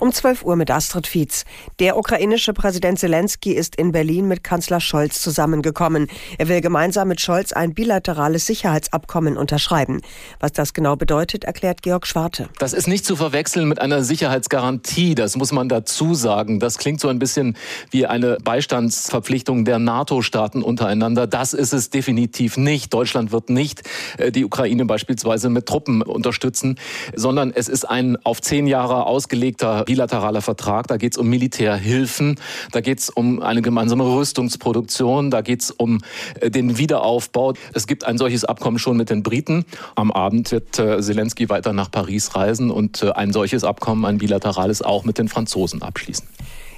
Um 12 Uhr mit Astrid Fietz. Der ukrainische Präsident Zelensky ist in Berlin mit Kanzler Scholz zusammengekommen. Er will gemeinsam mit Scholz ein bilaterales Sicherheitsabkommen unterschreiben. Was das genau bedeutet, erklärt Georg Schwarte. Das ist nicht zu verwechseln mit einer Sicherheitsgarantie. Das muss man dazu sagen. Das klingt so ein bisschen wie eine Beistandsverpflichtung der NATO-Staaten untereinander. Das ist es definitiv nicht. Deutschland wird nicht äh, die Ukraine beispielsweise mit Truppen unterstützen, sondern es ist ein auf zehn Jahre ausgelegter bilateraler Vertrag. Da geht es um Militärhilfen, da geht es um eine gemeinsame Rüstungsproduktion, da geht es um äh, den Wiederaufbau. Es gibt ein solches Abkommen schon mit den Briten. Am Abend wird äh, Zelensky weiter nach Paris reisen und äh, ein solches Abkommen, ein bilaterales, auch mit den Franzosen abschließen.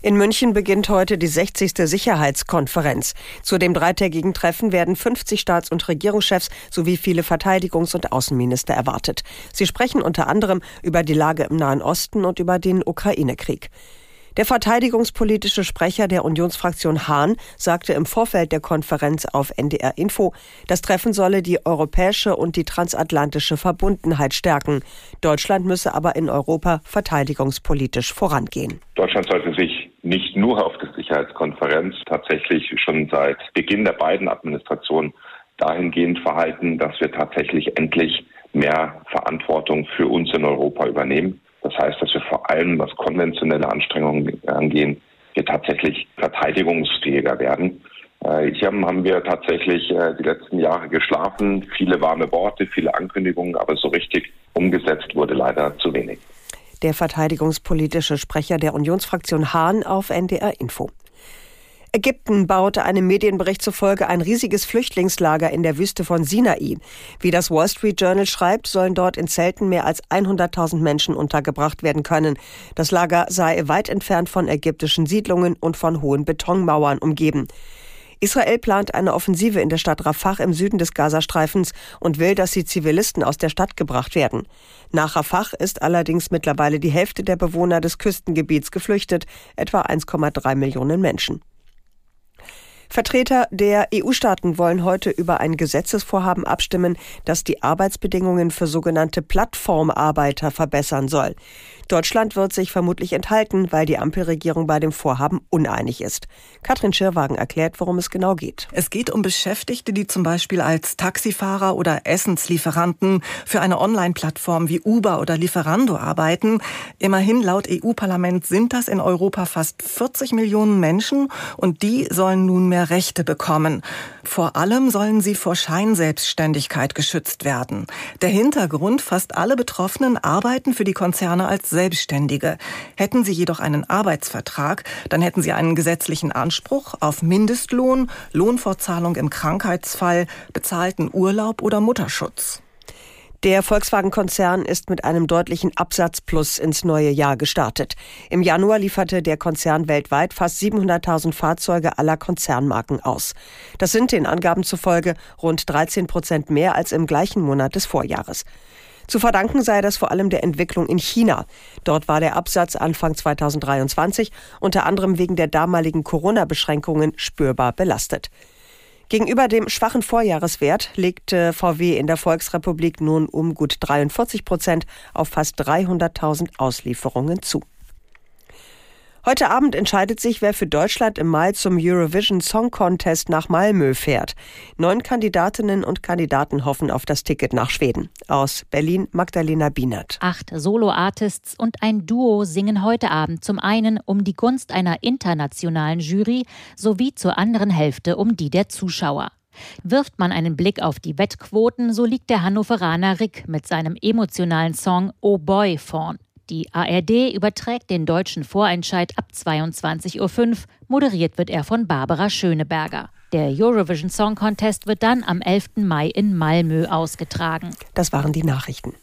In München beginnt heute die 60. Sicherheitskonferenz. Zu dem dreitägigen Treffen werden 50 Staats- und Regierungschefs sowie viele Verteidigungs- und Außenminister erwartet. Sie sprechen unter anderem über die Lage im Nahen Osten und über den Ukraine-Krieg. Der verteidigungspolitische Sprecher der Unionsfraktion Hahn sagte im Vorfeld der Konferenz auf NDR Info, das Treffen solle die europäische und die transatlantische Verbundenheit stärken. Deutschland müsse aber in Europa verteidigungspolitisch vorangehen. Deutschland sollte sich nicht nur auf der Sicherheitskonferenz tatsächlich schon seit Beginn der beiden Administrationen dahingehend verhalten, dass wir tatsächlich endlich mehr Verantwortung für uns in Europa übernehmen. Das heißt, dass wir vor allem, was konventionelle Anstrengungen angehen, wir tatsächlich verteidigungsfähiger werden. Äh, hier haben wir tatsächlich äh, die letzten Jahre geschlafen, viele warme Worte, viele Ankündigungen, aber so richtig umgesetzt wurde leider zu wenig. Der verteidigungspolitische Sprecher der Unionsfraktion Hahn auf NDR Info. Ägypten baute einem Medienbericht zufolge ein riesiges Flüchtlingslager in der Wüste von Sinai. Wie das Wall Street Journal schreibt, sollen dort in Zelten mehr als 100.000 Menschen untergebracht werden können. Das Lager sei weit entfernt von ägyptischen Siedlungen und von hohen Betonmauern umgeben. Israel plant eine Offensive in der Stadt Rafah im Süden des Gazastreifens und will, dass die Zivilisten aus der Stadt gebracht werden. Nach Rafah ist allerdings mittlerweile die Hälfte der Bewohner des Küstengebiets geflüchtet, etwa 1,3 Millionen Menschen. Vertreter der EU-Staaten wollen heute über ein Gesetzesvorhaben abstimmen, das die Arbeitsbedingungen für sogenannte Plattformarbeiter verbessern soll. Deutschland wird sich vermutlich enthalten, weil die Ampelregierung bei dem Vorhaben uneinig ist. Katrin Schirwagen erklärt, worum es genau geht. Es geht um Beschäftigte, die zum Beispiel als Taxifahrer oder Essenslieferanten für eine Online-Plattform wie Uber oder Lieferando arbeiten. Immerhin laut EU-Parlament sind das in Europa fast 40 Millionen Menschen und die sollen nunmehr Rechte bekommen. Vor allem sollen sie vor Scheinselbstständigkeit geschützt werden. Der Hintergrund, fast alle Betroffenen arbeiten für die Konzerne als Selbstständige. Hätten sie jedoch einen Arbeitsvertrag, dann hätten sie einen gesetzlichen Anspruch auf Mindestlohn, Lohnfortzahlung im Krankheitsfall, bezahlten Urlaub oder Mutterschutz. Der Volkswagen-Konzern ist mit einem deutlichen Absatzplus ins neue Jahr gestartet. Im Januar lieferte der Konzern weltweit fast 700.000 Fahrzeuge aller Konzernmarken aus. Das sind den Angaben zufolge rund 13 Prozent mehr als im gleichen Monat des Vorjahres. Zu verdanken sei das vor allem der Entwicklung in China. Dort war der Absatz Anfang 2023 unter anderem wegen der damaligen Corona-Beschränkungen spürbar belastet. Gegenüber dem schwachen Vorjahreswert legte VW in der Volksrepublik nun um gut 43 Prozent auf fast 300.000 Auslieferungen zu. Heute Abend entscheidet sich, wer für Deutschland im Mai zum Eurovision Song Contest nach Malmö fährt. Neun Kandidatinnen und Kandidaten hoffen auf das Ticket nach Schweden. Aus Berlin Magdalena Bienert. Acht Solo-Artists und ein Duo singen heute Abend zum einen um die Gunst einer internationalen Jury sowie zur anderen Hälfte um die der Zuschauer. Wirft man einen Blick auf die Wettquoten, so liegt der Hannoveraner Rick mit seinem emotionalen Song Oh Boy vorn. Die ARD überträgt den deutschen Vorentscheid ab 22.05 Uhr. Moderiert wird er von Barbara Schöneberger. Der Eurovision Song Contest wird dann am 11. Mai in Malmö ausgetragen. Das waren die Nachrichten.